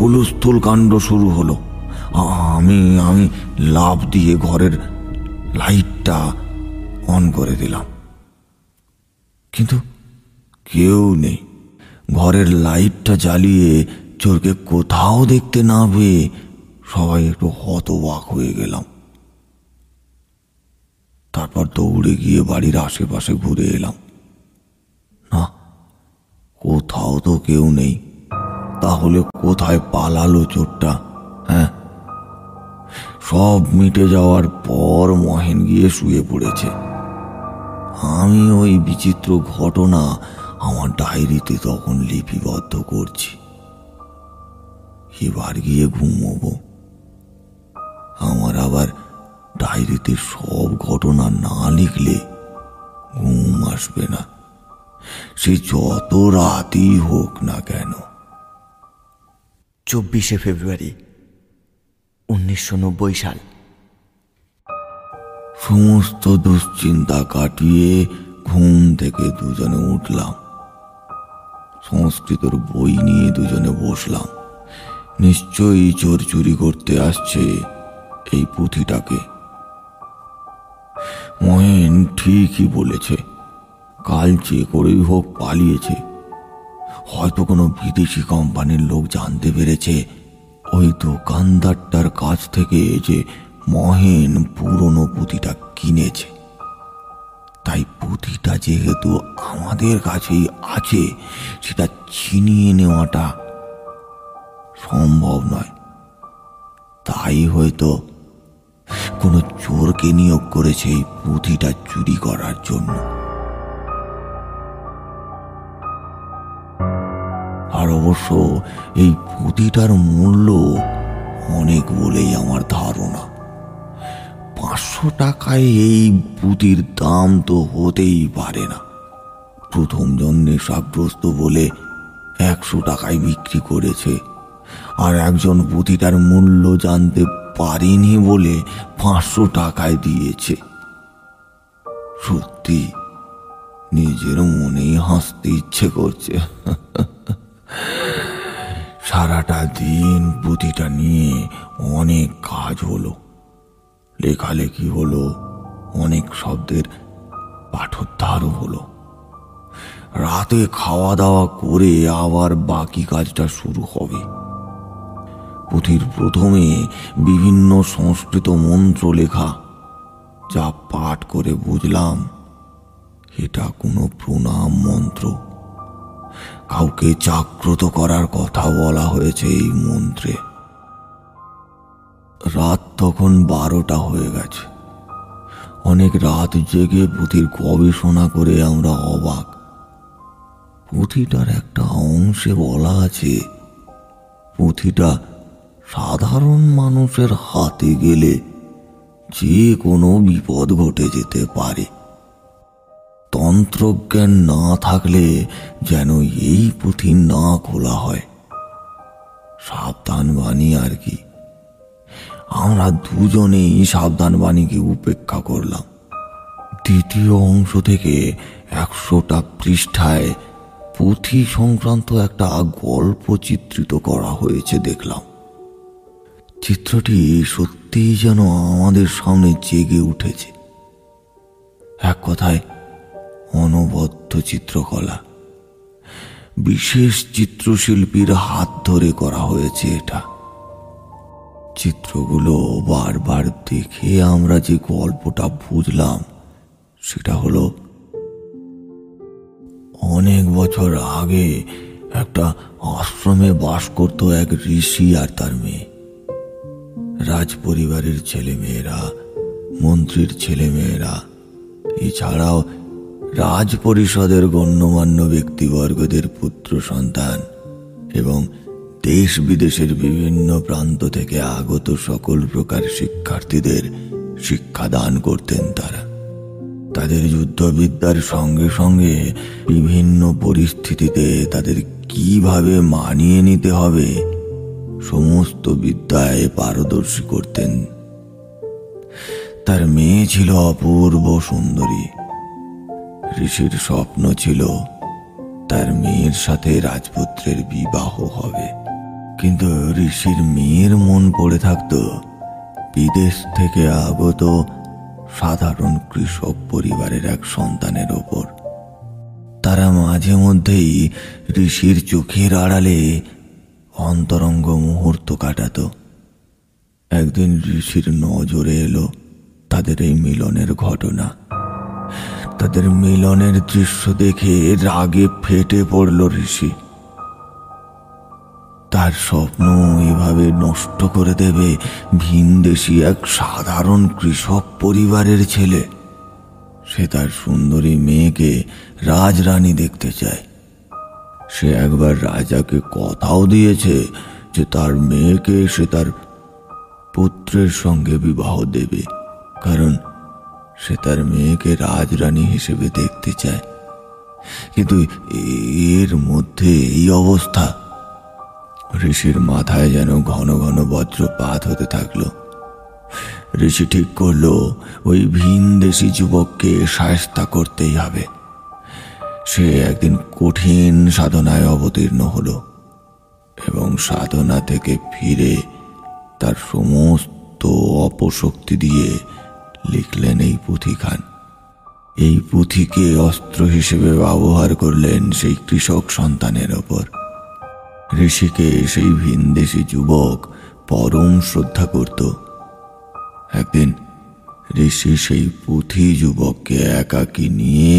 হুলুস্থুল কাণ্ড শুরু হলো। আমি আমি লাভ দিয়ে ঘরের লাইটটা অন করে দিলাম। কিন্তু কেউ নেই। ঘরের লাইটটা জ্বালিয়ে চোরকে কোথাও দেখতে না পেয়ে সবাই একটু হতবাক হয়ে গেলাম। তারপর দৌড়ে গিয়ে বাড়ির আশেপাশে ঘুরে এলাম। না, কোথাও তো কেউ নেই। তাহলে কোথায় পালালো চোরটা? হ্যাঁ? সব মিটে যাওয়ার পর মহেন গিয়ে শুয়ে পড়েছে। আমি ওই বিচিত্র ঘটনা আমার ডায়েরিতে তখন লিপিবদ্ধ করছি। এবার গিয়ে ঘুমোবো। আমার আবার ডায়েরিতে সব ঘটনা না লিখলে ঘুম আসবে না। সে যত রাতই হোক না কেন। চব্বিশে ফেব্রুয়ারি উনিশশো নব্বই সাল। সমস্ত দুশ্চিন্তা কাটিয়ে ঘুম থেকে দুজনে উঠলাম। সংস্কৃতর বই নিয়ে দুজনে বসলাম। নিশ্চয়ই চোর চুরি করতে আসছে এই পুঁথিটাকে। মহেন ঠিকই বলেছে, কাল যে করেই হোক পালিয়েছে। হয়তো কোনো বিদেশি কোম্পানির লোক জানতে পেরেছে ওই দোকানদারটার কাছ থেকে যে মহেন পুরনো পুঁথিটা কিনেছে। তাই পুঁথিটা যেহেতু আমাদের কাছেই আছে, সেটা ছিনিয়ে নেওয়াটা সম্ভব নয়। তাই হয়তো কোনো চোরকে নিয়োগ করেছে এই পুঁথিটা চুরি করার জন্য। আর অবশ্য এই পুঁথিটার মূল্য অনেক বলেই আমার ধারণা। পাঁচশো টাকায় এই পুঁতির দাম তো হতেই পারে না। প্রথম জন নেশাগ্রস্ত বলে একশো টাকায় বিক্রি করেছে। আর একজন পুঁথিটার মূল্য জানতে পারেনি বলে পাঁচশো টাকায় দিয়েছে। সত্যি, নিজের মনেই হাসতে ইচ্ছে করছে। (laughs) সারাটা দিন পুঁথিটা নিয়ে অনেক কাজ হলো। লেখালেখি হলো, অনেক শব্দের পাঠোদ্ধারও হলো। রাতে খাওয়া দাওয়া করে আবার বাকি কাজটা শুরু হবে। পুঁথির প্রথমে বিভিন্ন সংস্কৃত মন্ত্র লেখা যা পাঠ করে বুঝলাম, এটা কোনো প্রণাম মন্ত্র। কাউকে জাগ্রত করার কথা বলা হয়েছে এই মন্ত্রে। রাত তখন বারোটা হয়ে গেছে। অনেক রাত জেগে পুঁথির গবেষণা করে আমরা অবাক। পুঁথিটার একটা অংশে বলা আছে, পুঁথিটা সাধারণ মানুষের হাতে গেলে যে কোনো বিপদ ঘটে যেতে পারে। তন্ত্রজ্ঞান না থাকলে যেন এই পুঁথি না খোলা হয়। সাবধান বাণী আর কি? আমরা দুজনেই সাবধান বাণীকে উপেক্ষা করলাম। দ্বিতীয় অংশ থেকে একশোটা পৃষ্ঠায় পুঁথি সংক্রান্ত একটা গল্প চিত্রিত করা হয়েছে দেখলাম। চিত্রটি সত্যিই যেন আমাদের সামনে জেগে উঠেছে। এক কথায় অনবদ্য চিত্রকলা। বিশেষ চিত্রশিল্পীর হাত ধরে করা হয়েছে এটা। চিত্রগুলো বারবার দেখে আমরা যে গল্পটা বুঝলাম, সেটা হলো অনেক বছর আগে একটা আশ্রমে বাস করত এক ঋষি আর তার মেয়ে। রাজ পরিবারের ছেলে মেয়েরা মন্ত্রীর ছেলে মেয়েরা এছাড়াও রাজ পরিষদের গণ্যমান্য ব্যক্তিবর্গদের পুত্র সন্তান এবং দেশ বিদেশের বিভিন্ন প্রান্ত থেকে আগত সকল প্রকার শিক্ষার্থীদের শিক্ষাদান করতেন তারা। তাদের যুদ্ধবিদ্যার সঙ্গে সঙ্গে বিভিন্ন পরিস্থিতিতে তাদের কীভাবে মানিয়ে নিতে হবে সমস্ত বিদ্যায় পারদর্শী করতেন। তার মেয়ে ছিল অপূর্ব সুন্দরী। ঋষির স্বপ্ন ছিল তার মেয়ের সাথে রাজপুত্রের বিবাহ হবে। কিন্তু ঋষির মেয়ের মন পড়ে থাকত বিদেশ থেকে আগত সাধারণ কৃষক পরিবারের এক সন্তানের ওপর। তারা মাঝে মধ্যেই ঋষির চোখের আড়ালে অন্তরঙ্গ মুহূর্ত কাটাত। একদিন ঋষির নজরে এলো তাদের এই মিলনের ঘটনা। তাদের মিলনের দৃশ্য দেখে রাগে ফেটে পড়ল ঋষি। তার স্বপ্ন এভাবে নষ্ট করে দেবে ভিনদেশি এক সাধারণ কৃষক পরিবারের ছেলে। সে তার সুন্দরী মেয়েকে রাজরানী দেখতে চায়। সে একবার রাজাকে কথাও দিয়েছে যে তার মেয়েকে সে তার পুত্রের সঙ্গে বিবাহ দেবে, কারণ সে তার মেয়েকে রাজরানী হিসেবে দেখতে চায়। কিন্তু এর মধ্যে এই অবস্থা। ঋষির মাথায় যেন ঘন ঘন বজ্রপাত হতে থাকল। ঋষি ঠিক করল, ওই ভিন দেশি যুবককে সায়স্তা করতেই হবে। সে একদিন কঠিন সাধনায় অবতীর্ণ হলো এবং সাধনা থেকে ফিরে তার সমস্ত অপশক্তি দিয়ে লিখলেন এই পুঁথিখান। এই পুঁথিকে অস্ত্র হিসেবে ব্যবহার করলেন সেই কৃষক সন্তানের ওপর। ঋষিকে সেই ভিনদেশি যুবক, পরম শ্রদ্ধা করত একদিন ঋষি সেই পুঁথি যুবককে একাকি নিয়ে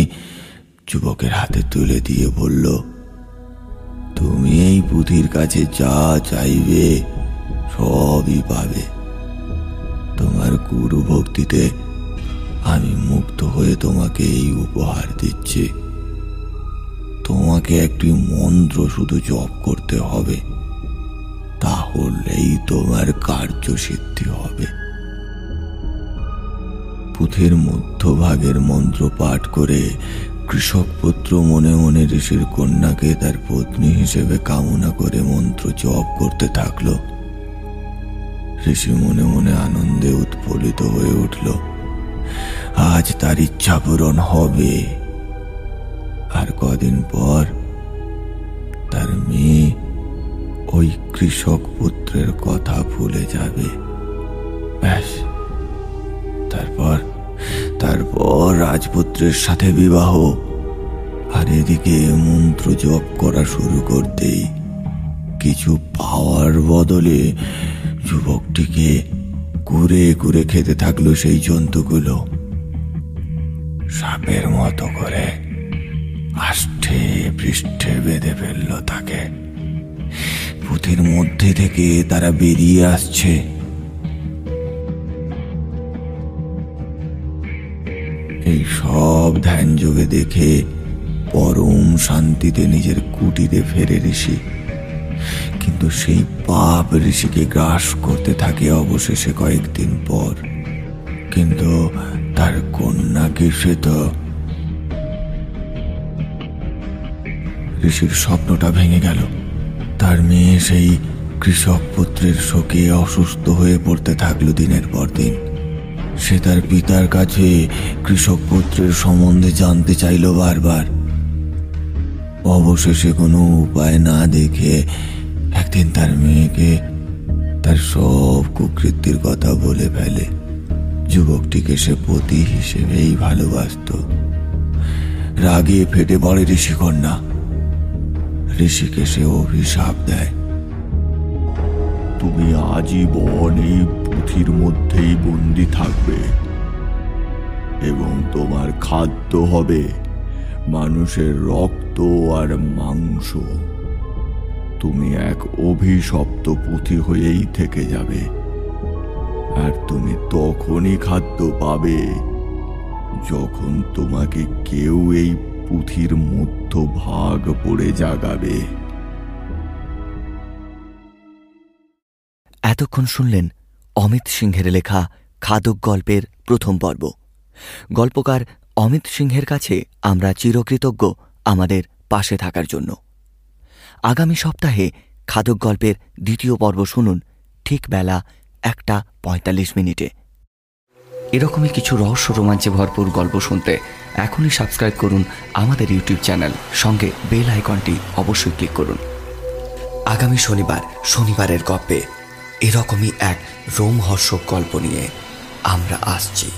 যুবকের হাতে তুলে দিয়ে বলল, তুমি এই পুঁথির কাছে যা চাইবে সবই পাবে। তোমার গুরু ভক্তিতে আমি মুক্ত হয়ে তোমাকে এই উপহার দিচ্ছি। তোমাকে একটি মন্ত্র শুধু জপ করতে হবে, তাহলেই তোমার কার্যসিদ্ধি হবে। পুথের মধ্যভাগের মন্ত্র পাঠ করে কৃষক পুত্র মনে মনে ঋষির কন্যাকে তার পত্নী হিসেবে কামনা করে মন্ত্র জপ করতে থাকল। ঋষি মনে মনে আনন্দে উৎফুল্লিত হয়ে উঠল। আজ তার ইচ্ছা পূরণ হবে। আর কদিন পর তার মেয়ে ওই কৃষক পুত্রের কথা ভুলে যাবে। ব্যাস। তারপর তারপর রাজপুত্রের সাথে বিবাহ। আর এদিকে মন্ত্র জপ করা শুরু করতেই কিছু পাওয়ার বদলে যুবকটিকে কুরে কুরে খেতে থাকল সেই জন্তুগুলো। সাপের মতো করে আষ্টে পৃষ্ঠে বেঁধে ফেলল তাকে। পুঁথির মধ্যে থেকে তারা বেরিয়ে আসছে। এই সব ধ্যান যোগে দেখে পরম শান্তিতে নিজের কুটিরে ফেরে ঋষি। কিন্তু সেই পাপ ঋষিকে গ্রাস করতে থাকে অবশেষে কয়েকদিন পর। কিন্তু তার কন্যাকে সে তো ঋষির স্বপ্নটা ভেঙে গেল। তার মেয়ে সেই কৃষক পুত্রের শোকে অসুস্থ হয়ে পড়তে থাকল দিনের পর দিন। সে তার পিতার কাছে কৃষক পুত্রের সম্বন্ধে জানতে চাইল বারবার। অবশেষে কোনো উপায় না দেখে একদিন তার মেয়েকে তার সব কুকৃতির কথা বলে ফেলে। যুবকটিকে সে পতি হিসেবেই ভালোবাসত। রাগে ফেটে পড়ে ঋষিকন্যা। ঋষিকে সে অভিশাপ দেয়। তুমি আজীবন এই পুঁথির মধ্যেই বন্দি থাকবে এবং তোমার খাদ্য হবে মানুষের রক্ত আর মাংস। তুমি এক অভিশপ্ত পুঁথি হয়েই থেকে যাবে। আর তুমি তখনই খাদ্য পাবে যখন তোমাকে কেউ এই পুঁথির মধ্য ভাগ পড়ে জাগাবে। এতক্ষণ শুনলেন অমিত সিংহের লেখা খাদক গল্পের প্রথম পর্ব। গল্পকার অমিত সিংহের কাছে আমরা চিরকৃতজ্ঞ আমাদের পাশে থাকার জন্য। আগামী সপ্তাহে খাদক গল্পের দ্বিতীয় পর্ব শুনুন ঠিক বেলা একটা পঁয়তাল্লিশ মিনিটে। এরকমই কিছু রহস্য রোমাঞ্চে ভরপুর গল্প শুনতে এখনই সাবস্ক্রাইব করুন আমাদের ইউটিউব চ্যানেল। সঙ্গে বেল আইকনটি অবশ্যই ক্লিক করুন। আগামী শনিবার শনিবারের গল্পে এরকমই এক রোমহর্ষক গল্প নিয়ে আমরা আসছি।